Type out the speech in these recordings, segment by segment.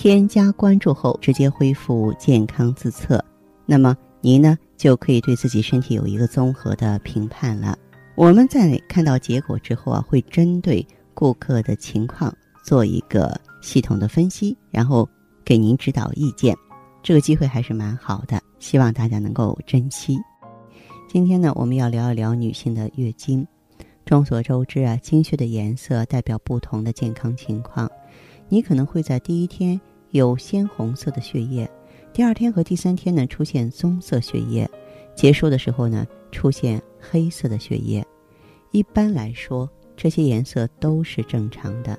添加关注后，直接恢复健康自测，那么您呢就可以对自己身体有一个综合的评判了。我们在看到结果之后啊，会针对顾客的情况做一个系统的分析，然后给您指导意见。这个机会还是蛮好的，希望大家能够珍惜。今天呢，我们要聊一聊女性的月经。众所周知啊，经血的颜色代表不同的健康情况。你可能会在第一天有鲜红色的血液，第二天和第三天呢出现棕色血液，结束的时候呢出现黑色的血液。一般来说，这些颜色都是正常的。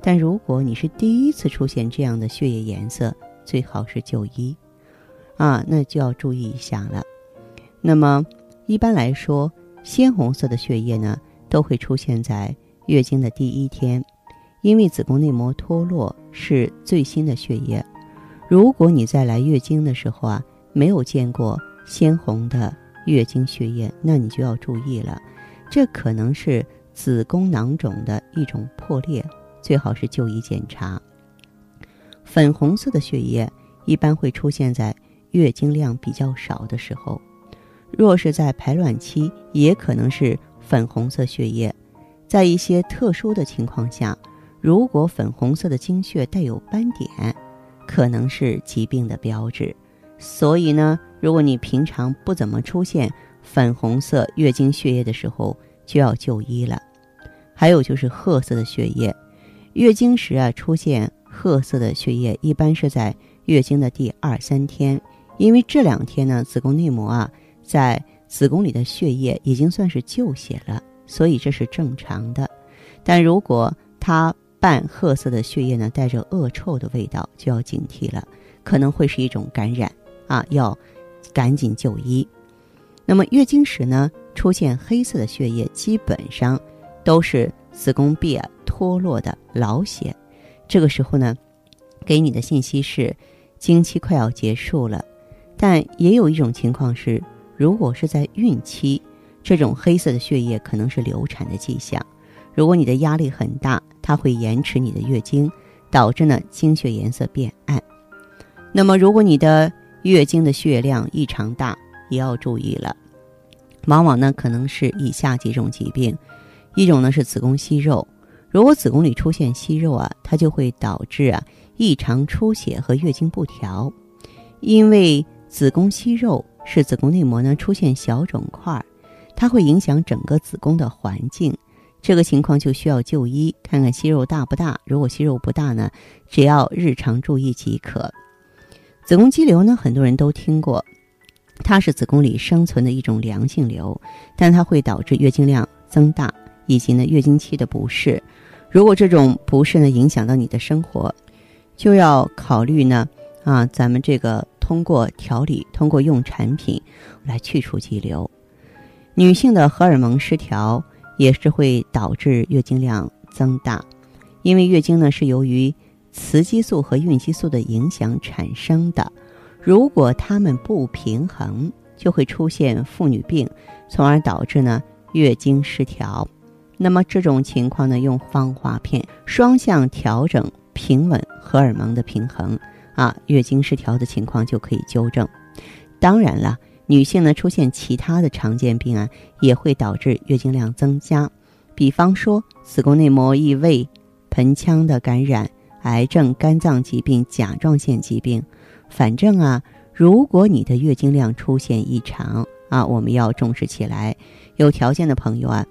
但如果你是第一次出现这样的血液颜色，最好是就医，啊，那就要注意一下了。那么，一般来说，鲜红色的血液呢都会出现在月经的第一天。因为子宫内膜脱落是最新的血液，如果你在来月经的时候啊没有见过鲜红的月经血液，那你就要注意了，这可能是子宫囊肿的一种破裂，最好是就医检查。粉红色的血液一般会出现在月经量比较少的时候，若是在排卵期，也可能是粉红色血液，在一些特殊的情况下。如果粉红色的经血带有斑点，可能是疾病的标志。所以呢，如果你平常不怎么出现粉红色月经血液的时候，就要就医了。还有就是褐色的血液，月经时啊出现褐色的血液，一般是在月经的第二三天，因为这两天呢，子宫内膜啊在子宫里的血液已经算是旧血了，所以这是正常的。但如果它半褐色的血液呢，带着恶臭的味道，就要警惕了，可能会是一种感染啊，要赶紧就医。那么月经时呢，出现黑色的血液，基本上都是子宫壁脱落的老血。这个时候呢，给你的信息是经期快要结束了。但也有一种情况是，如果是在孕期，这种黑色的血液可能是流产的迹象。如果你的压力很大，它会延迟你的月经，导致呢经血颜色变暗。那么，如果你的月经的血量异常大，也要注意了。往往呢可能是以下几种疾病：一种呢是子宫息肉，如果子宫里出现息肉啊，它就会导致啊异常出血和月经不调。因为子宫息肉是子宫内膜呢出现小肿块，它会影响整个子宫的环境。这个情况就需要就医，看看息肉大不大。如果息肉不大呢，只要日常注意即可。子宫肌瘤呢，很多人都听过，它是子宫里生存的一种良性瘤，但它会导致月经量增大以及呢月经期的不适。如果这种不适呢影响到你的生活，就要考虑呢啊，咱们这个通过调理，通过用产品来去除肌瘤。女性的荷尔蒙失调。也是会导致月经量增大，因为月经呢是由于雌激素和孕激素的影响产生的，如果它们不平衡，就会出现妇女病，从而导致呢月经失调。那么这种情况呢，用芳华片双向调整平稳荷尔蒙的平衡啊，月经失调的情况就可以纠正。当然了。女性呢出现其他的常见病啊，也会导致月经量增加，比方说子宫内膜异位、盆腔的感染、癌症、肝脏疾病、甲状腺疾病。反正啊，如果你的月经量出现异常啊，我们要重视起来。有条件的朋友啊，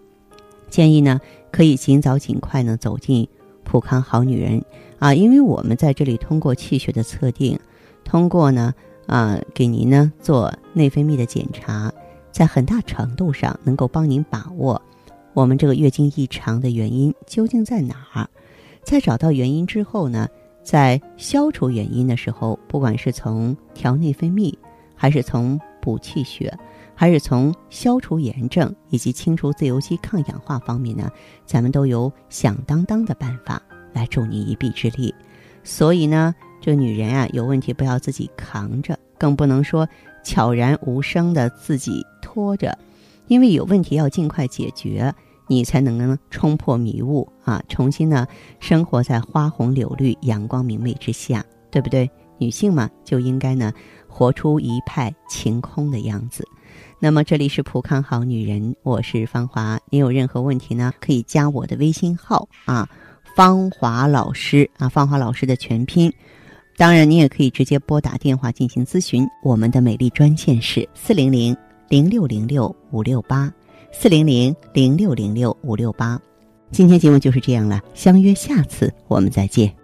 建议呢可以尽早尽快呢走进普康好女人啊，因为我们在这里通过气血的测定，通过呢。啊，给您呢做内分泌的检查，在很大程度上能够帮您把握我们这个月经异常的原因究竟在哪儿。在找到原因之后呢，在消除原因的时候，不管是从调内分泌，还是从补气血，还是从消除炎症以及清除自由基、抗氧化方面呢，咱们都有响当当的办法来助你一臂之力。所以呢，这女人啊，有问题不要自己扛着，更不能说悄然无声的自己拖着，因为有问题要尽快解决。你才能呢冲破迷雾啊，重新呢生活在花红柳绿、阳光明媚之下，对不对？女性嘛，就应该呢活出一派晴空的样子。那么这里是普康好女人，我是芳华。你有任何问题呢，可以加我的微信号啊，芳华老师啊，芳华老师的全拼。当然，你也可以直接拨打电话进行咨询，我们的美丽专线是四零零零六零六五六八。四零零零六零六五六八，今天节目就是这样了，相约下次我们再见。